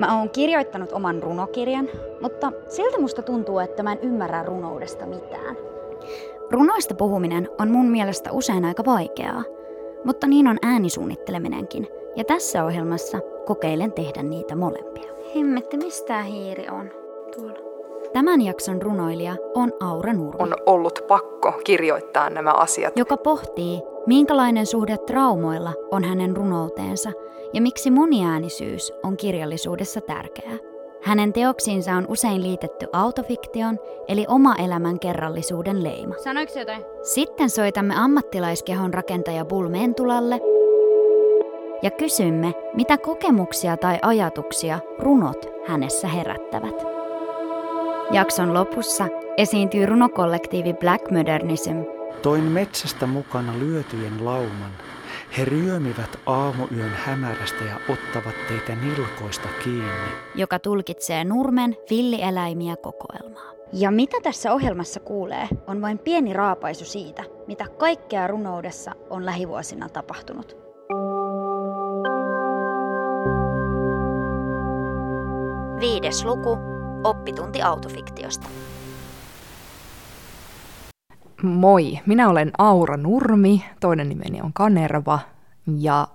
Mä oon kirjoittanut oman runokirjan, mutta siltä musta tuntuu, että mä en ymmärrä runoudesta mitään. Runoista puhuminen on mun mielestä usein aika vaikeaa, mutta niin on äänisuunnitteleminenkin. Ja tässä ohjelmassa kokeilen tehdä niitä molempia. Hemmetti, mistä hiiri on tuolla? Tämän jakson runoilija on Aura Nurmi. On ollut pakko kirjoittaa nämä asiat. Joka pohtii, minkälainen suhde traumoilla on hänen runouteensa ja miksi moniäänisyys on kirjallisuudessa tärkeää. Hänen teoksiinsa on usein liitetty autofiktion, eli oma elämän kerrallisuuden leima. Sanoiko jotain? Sitten soitamme ammattilaiskehon rakentaja Bull Mentulalle ja kysymme, mitä kokemuksia tai ajatuksia runot hänessä herättävät. Jakson lopussa esiintyy runokollektiivi Black Modernism. Toin metsästä mukana lyötyjen lauman. He ryömivät aamuyön hämärästä ja ottavat teitä nilkoista kiinni. joka tulkitsee Nurmen villieläimiä kokoelmaa. Ja mitä tässä ohjelmassa kuulee, on vain pieni raapaisu siitä, mitä kaikkea runoudessa on lähivuosina tapahtunut. Viides luku, oppitunti autofiktiosta. Moi, minä olen Aura Nurmi, toinen nimeni on Kanerva ja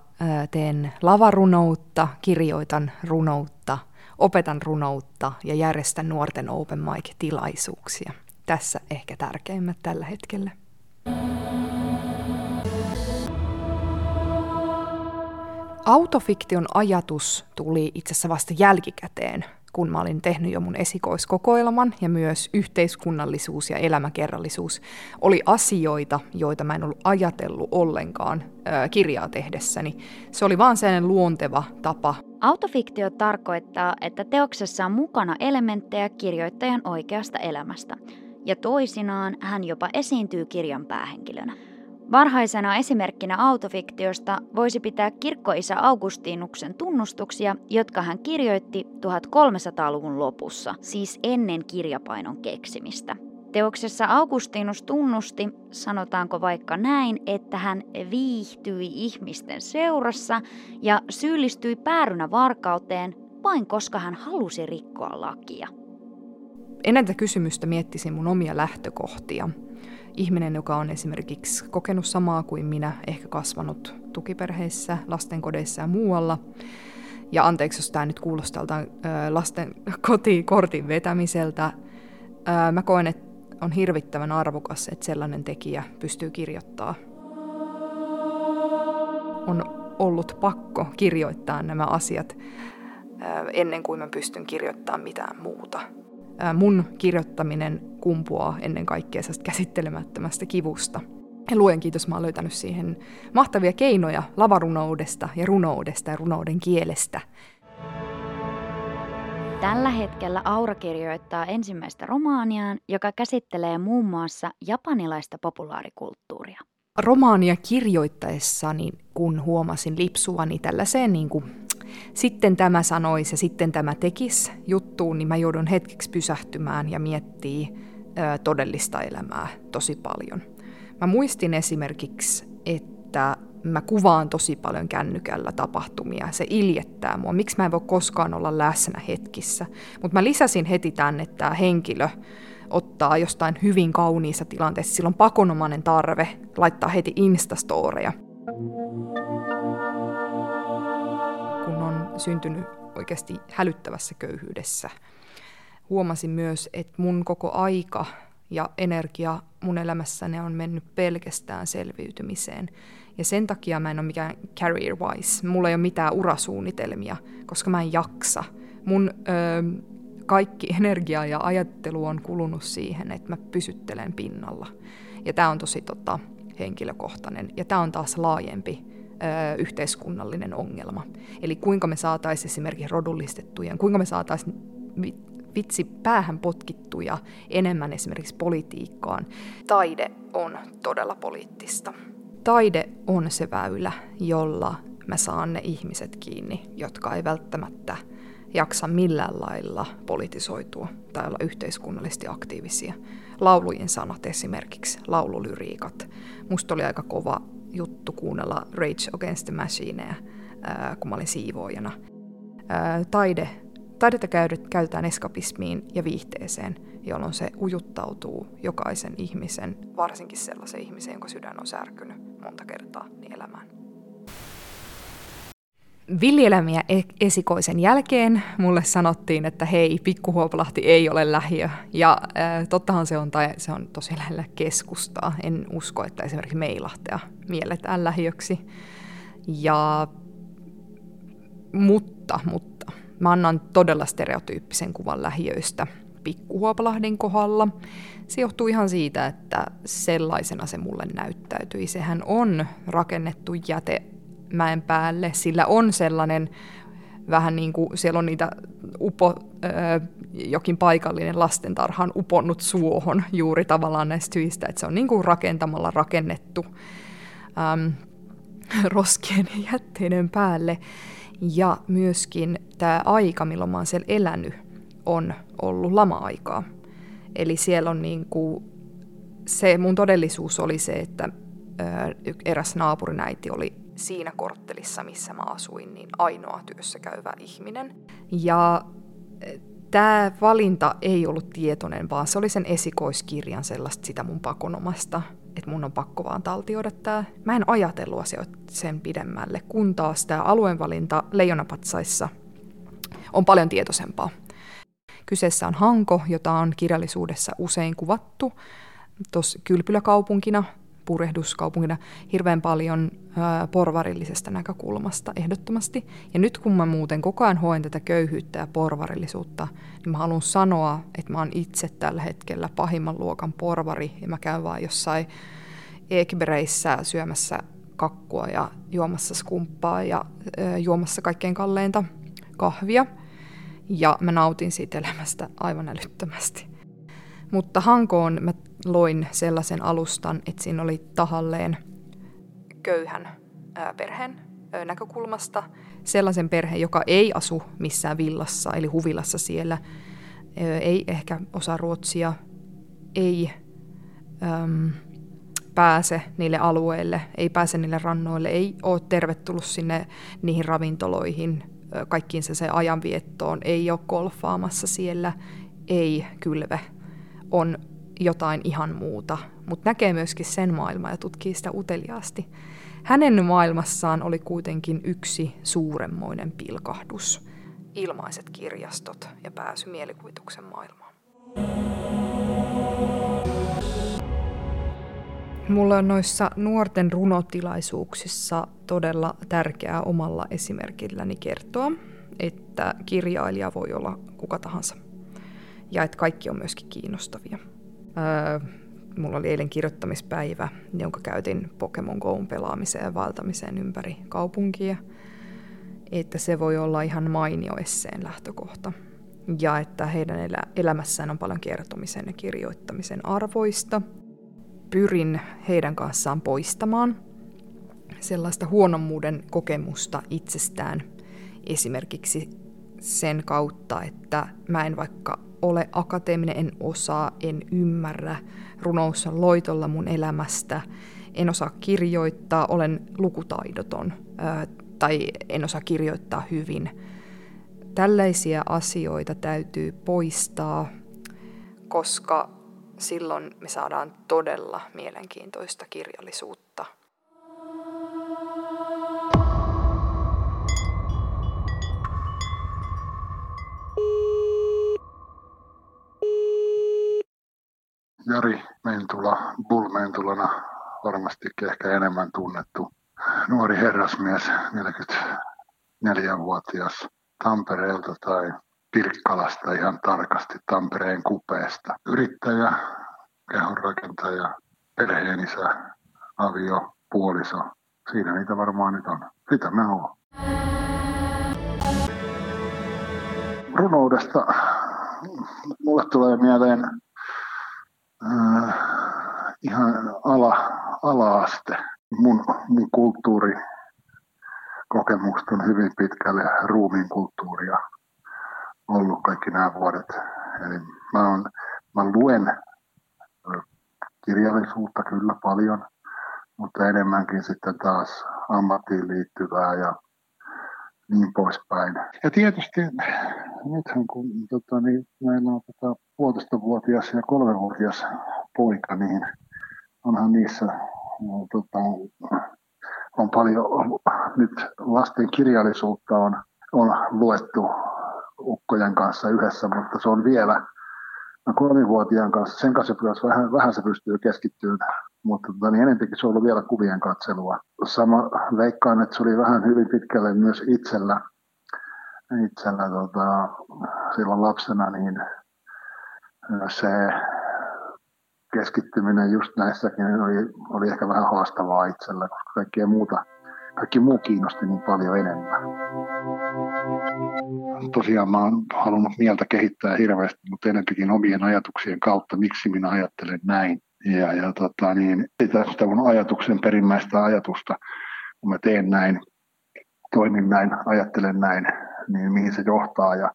teen lavarunoutta, kirjoitan runoutta, opetan runoutta ja järjestän nuorten open mic-tilaisuuksia. Tässä ehkä tärkeimmät tällä hetkellä. Autofiktion ajatus tuli itse asiassa vasta jälkikäteen, kun mä olin tehnyt jo mun esikoiskokoelman ja myös yhteiskunnallisuus ja elämäkerrallisuus oli asioita, joita mä en ollut ajatellut ollenkaan ää, kirjaa tehdessäni. Se oli vaan sellainen luonteva tapa Autofiktio tarkoittaa, että teoksessa on mukana elementtejä kirjoittajan oikeasta elämästä, ja toisinaan hän jopa esiintyy kirjan päähenkilönä. Varhaisena esimerkkinä autofiktiosta voisi pitää kirkkoisä Augustinuksen tunnustuksia, jotka hän kirjoitti 1300-luvun lopussa, siis ennen kirjapainon keksimistä. Teoksessa Augustinus tunnusti, sanotaanko vaikka näin, että hän viihtyi ihmisten seurassa ja syyllistyi päärynä varkauteen vain koska hän halusi rikkoa lakia. ennen tätä kysymystä miettisin mun omia lähtökohtia. Ihminen, joka on esimerkiksi kokenut samaa kuin minä, ehkä kasvanut tukiperheissä, lastenkodeissa ja muualla. Ja anteeksi, jos tämä nyt kuulostaa lasten kotikortin vetämiseltä. Mä koen, että on hirvittävän arvokas, että sellainen tekijä pystyy kirjoittaa. On ollut pakko kirjoittaa nämä asiat ennen kuin mä pystyn kirjoittamaan mitään muuta. Mun kirjoittaminen kumpuaa ennen kaikkea käsittelemättömästä kivusta. Ja luen kiitos, mä oon löytänyt siihen mahtavia keinoja lavarunoudesta ja runoudesta ja runouden kielestä. Tällä hetkellä Aura kirjoittaa ensimmäistä romaaniaan, joka käsittelee muun muassa japanilaista populaarikulttuuria. Romaania kirjoittaessani, kun huomasin lipsuvani tällaiseen niin kuin, sitten tämä sanoisi ja sitten tämä tekisi juttuun, niin mä joudun hetkeksi pysähtymään ja miettii ö, todellista elämää tosi paljon. Mä muistin esimerkiksi, että mä kuvaan tosi paljon kännykällä tapahtumia. Se iljettää mua. Miksi mä en voi koskaan olla läsnä hetkissä? Mutta mä lisäsin heti tänne, että tämä henkilö ottaa jostain hyvin kauniissa tilanteessa. Sillä on pakonomainen tarve laittaa heti instastoreja. Kun on syntynyt oikeasti hälyttävässä köyhyydessä. Huomasin myös, että mun koko aika ja energia mun elämässäni on mennyt pelkästään selviytymiseen. Ja sen takia mä en ole mikään career wise. Mulla ei ole mitään urasuunnitelmia, koska mä en jaksa. Mun ö, kaikki energia ja ajattelu on kulunut siihen, että mä pysyttelen pinnalla. Ja tämä on tosi tota, henkilökohtainen. Ja tämä on taas laajempi yhteiskunnallinen ongelma. Eli kuinka me saataisiin esimerkiksi rodullistettuja, kuinka me saataisiin vitsi päähän potkittuja enemmän esimerkiksi politiikkaan. Taide on todella poliittista. Taide on se väylä, jolla mä saan ne ihmiset kiinni, jotka ei välttämättä jaksa millään lailla politisoitua tai olla yhteiskunnallisesti aktiivisia. Laulujen sanat esimerkiksi, laululyriikat. Musta oli aika kova juttu kuunnella Rage Against the Machineä, kun mä olin siivoojana. taide, taidetta käytetään eskapismiin ja viihteeseen, jolloin se ujuttautuu jokaisen ihmisen, varsinkin sellaisen ihmisen, jonka sydän on särkynyt monta kertaa, niin elämään. Villielämiä e- esikoisen jälkeen mulle sanottiin, että hei, Pikkuhuopalahti ei ole lähiö. Ja äh, tottahan se on, tai se on tosi lähellä keskustaa. En usko, että esimerkiksi Meilahtea mielletään lähiöksi. Ja, mutta, mutta, mä annan todella stereotyyppisen kuvan lähiöistä Pikkuhuopalahdin kohdalla. Se johtuu ihan siitä, että sellaisena se mulle näyttäytyi. Sehän on rakennettu jäte mäen päälle. Sillä on sellainen vähän niin kuin siellä on niitä upo, ö, jokin paikallinen lastentarha on uponnut suohon juuri tavallaan näistä syistä, että se on niin kuin rakentamalla rakennettu äm, roskien ja jätteiden päälle. Ja myöskin tämä aika, milloin mä oon siellä elänyt, on ollut lama-aikaa. Eli siellä on niin kuin, se mun todellisuus oli se, että ö, eräs naapurinäiti oli siinä korttelissa, missä mä asuin, niin ainoa työssä käyvä ihminen. Ja e, tämä valinta ei ollut tietoinen, vaan se oli sen esikoiskirjan sellaista sitä mun pakonomasta, että mun on pakko vaan taltioida tämä. Mä en ajatellut asioita sen pidemmälle, kun taas tämä alueenvalinta Leijonapatsaissa on paljon tietoisempaa. Kyseessä on Hanko, jota on kirjallisuudessa usein kuvattu tuossa kylpyläkaupunkina, purehduskaupunkina hirveän paljon porvarillisesta näkökulmasta ehdottomasti. Ja nyt kun mä muuten koko ajan hoen tätä köyhyyttä ja porvarillisuutta, niin mä haluan sanoa, että mä oon itse tällä hetkellä pahimman luokan porvari ja mä käyn vaan jossain ekbereissä syömässä kakkua ja juomassa skumppaa ja juomassa kaikkein kalleinta kahvia. Ja mä nautin siitä elämästä aivan älyttömästi. Mutta Hankoon mä loin sellaisen alustan, että siinä oli tahalleen köyhän ää, perheen ää, näkökulmasta sellaisen perheen, joka ei asu missään villassa, eli huvilassa siellä, ää, ei ehkä osaa ruotsia, ei äm, pääse niille alueille, ei pääse niille rannoille, ei ole tervetullut sinne niihin ravintoloihin, kaikkiin se, se ajanviettoon, ei ole golfaamassa siellä, ei kylve, on jotain ihan muuta, mutta näkee myöskin sen maailmaa ja tutkii sitä uteliaasti. Hänen maailmassaan oli kuitenkin yksi suuremmoinen pilkahdus. Ilmaiset kirjastot ja pääsy mielikuvituksen maailmaan. Mulla on noissa nuorten runotilaisuuksissa todella tärkeää omalla esimerkilläni kertoa, että kirjailija voi olla kuka tahansa ja että kaikki on myöskin kiinnostavia. Öö, mulla oli eilen kirjoittamispäivä, jonka käytin Pokemon Go'n pelaamiseen ja valtamiseen ympäri kaupunkia. Että se voi olla ihan mainio esseen lähtökohta. Ja että heidän elä- elämässään on paljon kertomisen ja kirjoittamisen arvoista. Pyrin heidän kanssaan poistamaan sellaista huonommuuden kokemusta itsestään esimerkiksi sen kautta, että mä en vaikka ole akateeminen, en osaa, en ymmärrä. Runous on loitolla mun elämästä. En osaa kirjoittaa, olen lukutaidoton tai en osaa kirjoittaa hyvin. Tällaisia asioita täytyy poistaa, koska silloin me saadaan todella mielenkiintoista kirjallisuutta. Jari Mentula, Bull Mentulana, varmastikin ehkä enemmän tunnettu nuori herrasmies, 44-vuotias Tampereelta tai Pirkkalasta ihan tarkasti Tampereen kupeesta. Yrittäjä, kehonrakentaja, perheenisä, avio, puoliso, siinä niitä varmaan nyt on. Sitä mä oon. Runoudesta mulle tulee mieleen äh, ihan ala, ala-aste. Mun, mun kulttuuri kokemukset on hyvin pitkälle ruumiin kulttuuria ollut kaikki nämä vuodet. Eli mä, on, mä luen kirjallisuutta kyllä paljon, mutta enemmänkin sitten taas ammattiin liittyvää ja niin poispäin. Ja tietysti nythän kun tota, niin, meillä on tota, puolitoista-vuotias ja kolmevuotias poika, niin onhan niissä no, tota, on paljon nyt lasten kirjallisuutta on, on luettu ukkojen kanssa yhdessä, mutta se on vielä kolmivuotiaan kanssa, sen kanssa vähän, vähän se pystyy keskittymään, mutta tota, niin enemmänkin se on ollut vielä kuvien katselua. Sama veikkaan, että se oli vähän hyvin pitkälle myös itsellä, itsellä tota, silloin lapsena, niin se keskittyminen just näissäkin oli, oli ehkä vähän haastavaa itsellä, koska kaikkea muuta, kaikki muu kiinnosti niin paljon enemmän. Tosiaan mä oon halunnut mieltä kehittää hirveästi, mutta enemmänkin omien ajatuksien kautta, miksi minä ajattelen näin. Ja, ja tota, niin, sitä mun ajatuksen perimmäistä ajatusta, kun mä teen näin, toimin näin, ajattelen näin, niin mihin se johtaa. Ja,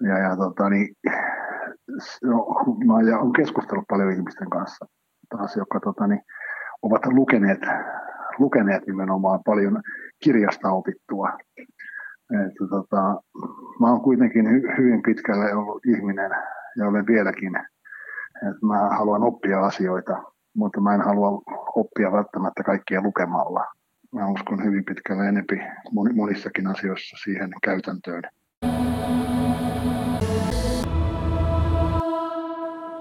ja, ja tota, niin, no, mä olen keskustellut paljon ihmisten kanssa taas, jotka tota, niin, ovat lukeneet, lukeneet nimenomaan paljon kirjasta opittua. Että, tota, mä olen kuitenkin hy, hyvin pitkälle ollut ihminen ja olen vieläkin, että mä haluan oppia asioita, mutta mä en halua oppia välttämättä kaikkia lukemalla. Mä uskon hyvin pitkälle enempi monissakin asioissa siihen käytäntöön.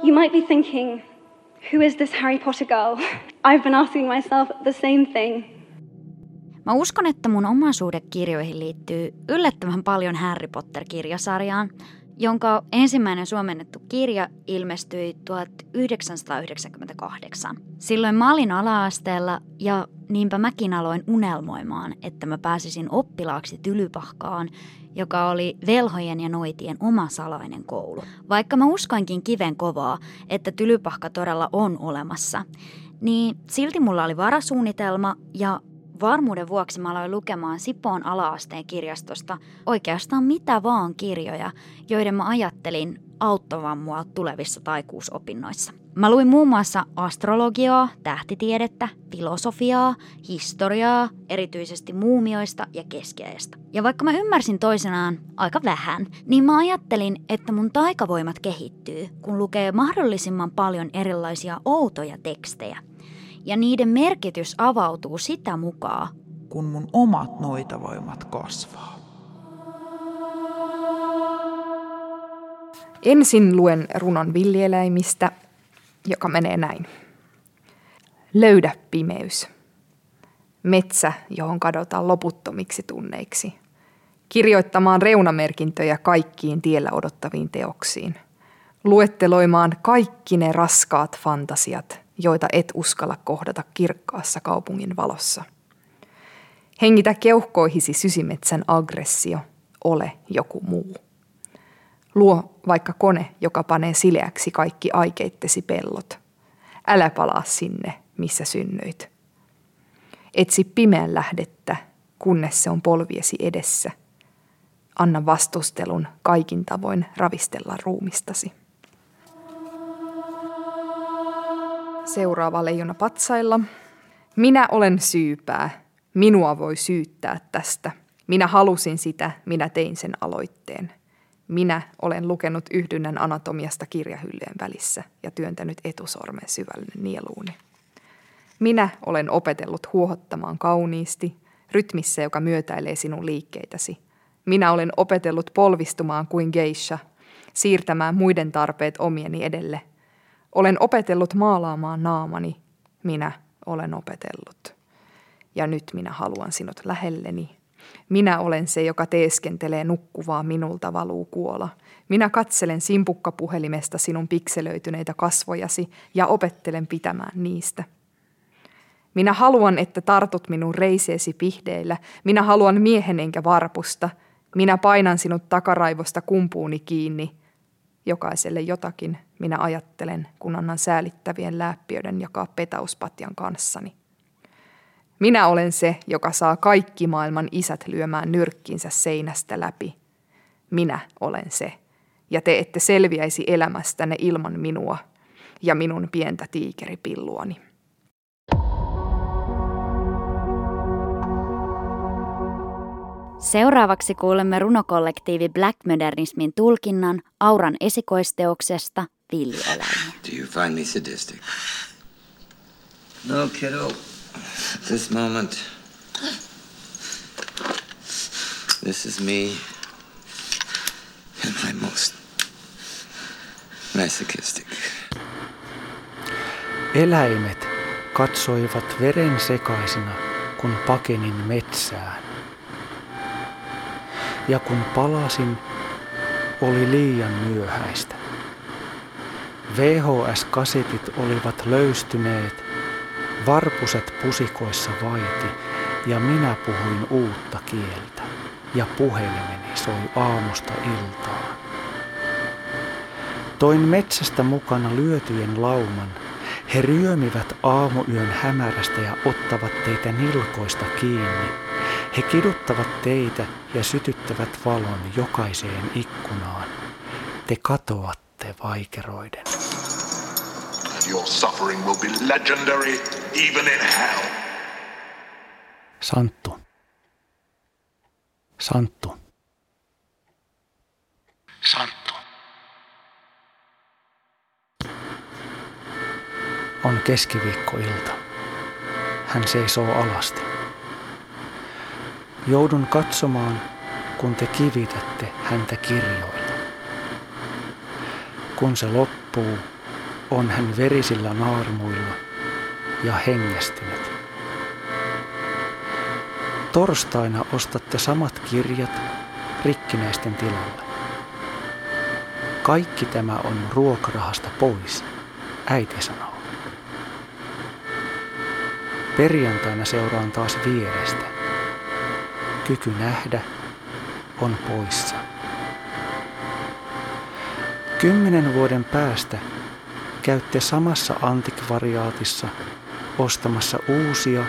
You might be thinking, who is this Harry Potter girl? I've been asking myself the same thing. Mä uskon, että mun omaisuuden kirjoihin liittyy yllättävän paljon Harry Potter-kirjasarjaan, jonka ensimmäinen suomennettu kirja ilmestyi 1998. Silloin mä olin ala-asteella ja niinpä mäkin aloin unelmoimaan, että mä pääsisin oppilaaksi Tylypahkaan, joka oli velhojen ja noitien oma salainen koulu. Vaikka mä uskoinkin kiven kovaa, että Tylypahka todella on olemassa, niin silti mulla oli varasuunnitelma ja Varmuuden vuoksi mä aloin lukemaan Sipoon alaasteen kirjastosta oikeastaan mitä vaan kirjoja, joiden mä ajattelin auttavan mua tulevissa taikuusopinnoissa. Mä luin muun muassa astrologiaa, tähtitiedettä, filosofiaa, historiaa, erityisesti muumioista ja keskiajasta. Ja vaikka mä ymmärsin toisenaan aika vähän, niin mä ajattelin, että mun taikavoimat kehittyy, kun lukee mahdollisimman paljon erilaisia outoja tekstejä ja niiden merkitys avautuu sitä mukaan, kun mun omat noitavoimat kasvaa. Ensin luen runon villieläimistä, joka menee näin. Löydä pimeys. Metsä, johon kadotaan loputtomiksi tunneiksi. Kirjoittamaan reunamerkintöjä kaikkiin tiellä odottaviin teoksiin. Luetteloimaan kaikki ne raskaat fantasiat, joita et uskalla kohdata kirkkaassa kaupungin valossa. Hengitä keuhkoihisi sysimetsän aggressio, ole joku muu. Luo vaikka kone, joka panee sileäksi kaikki aikeittesi pellot. Älä palaa sinne, missä synnyit. Etsi pimeän lähdettä, kunnes se on polviesi edessä. Anna vastustelun kaikin tavoin ravistella ruumistasi. Seuraava leijona patsailla. Minä olen syypää. Minua voi syyttää tästä. Minä halusin sitä, minä tein sen aloitteen. Minä olen lukenut yhdynnän anatomiasta kirjahyllyjen välissä ja työntänyt etusormen syvälle nieluuni. Minä olen opetellut huohottamaan kauniisti, rytmissä, joka myötäilee sinun liikkeitäsi. Minä olen opetellut polvistumaan kuin geisha, siirtämään muiden tarpeet omieni edelle – olen opetellut maalaamaan naamani, minä olen opetellut. Ja nyt minä haluan sinut lähelleni. Minä olen se, joka teeskentelee nukkuvaa minulta valuu kuola. Minä katselen simpukkapuhelimesta sinun pikselöityneitä kasvojasi ja opettelen pitämään niistä. Minä haluan, että tartut minun reiseesi pihdeillä. Minä haluan miehen enkä varpusta. Minä painan sinut takaraivosta kumpuuni kiinni. Jokaiselle jotakin minä ajattelen, kun annan säälittävien läppiöiden jakaa petauspatjan kanssani. Minä olen se, joka saa kaikki maailman isät lyömään nyrkkinsä seinästä läpi. Minä olen se, ja te ette selviäisi elämästänne ilman minua ja minun pientä tiikeripilluani. Seuraavaksi kuulemme runokollektiivi Black Modernismin tulkinnan Auran esikoisteoksesta Villieläimiä. Do you find me sadistic? No, kiddo. This moment. This is me in my most masochistic. Eläimet katsoivat veren sekaisina, kun pakenin metsään. Ja kun palasin, oli liian myöhäistä. VHS-kasetit olivat löystyneet, varpuset pusikoissa vaiti ja minä puhuin uutta kieltä ja puhelimeni soi aamusta iltaan. Toin metsästä mukana lyötyjen lauman. He ryömivät aamuyön hämärästä ja ottavat teitä nilkoista kiinni. He kiduttavat teitä ja sytyttävät valon jokaiseen ikkunaan. Te katoatte vaikeroiden. Your suffering will be legendary even in hell. Santtu. Santtu. Santtu. On keskiviikkoilta. Hän seisoo alasti. Joudun katsomaan, kun te kivitätte häntä kirjoilla. Kun se loppuu, on hän verisillä naarmuilla ja hengästynyt. Torstaina ostatte samat kirjat rikkinäisten tilalle. Kaikki tämä on ruokarahasta pois, äiti sanoo. Perjantaina seuraan taas vierestä. Kyky nähdä on poissa. Kymmenen vuoden päästä käytte samassa antikvariaatissa ostamassa uusia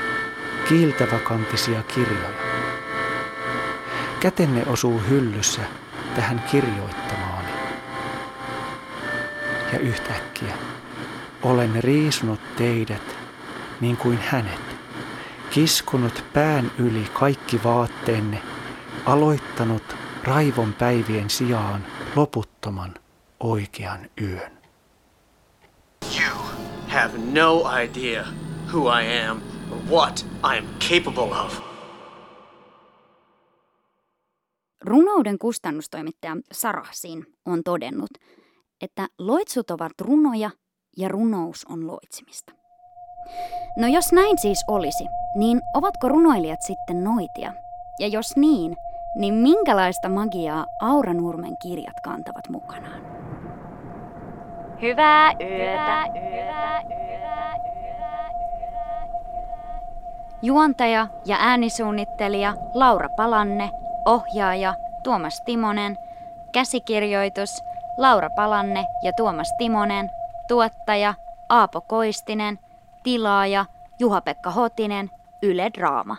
kiiltäväkantisia kirjoja. Kätenne osuu hyllyssä tähän kirjoittamaani. Ja yhtäkkiä olen riisunut teidät niin kuin hänet, kiskunut pään yli kaikki vaatteenne, aloittanut raivon päivien sijaan loputtoman oikean yön. You have no idea who I am or what I am capable of. Runouden kustannustoimittaja Sarahsin on todennut, että loitsut ovat runoja ja runous on loitsimista. No jos näin siis olisi, niin ovatko runoilijat sitten noitia? Ja jos niin, niin minkälaista magiaa Aura Nurmen kirjat kantavat mukanaan? Hyvää yötä. Hyvää yötä. Juontaja ja äänisuunnittelija Laura Palanne, ohjaaja Tuomas Timonen, käsikirjoitus Laura Palanne ja Tuomas Timonen, tuottaja Aapo Koistinen – tilaaja Juha-Pekka Hotinen, Yle Draama.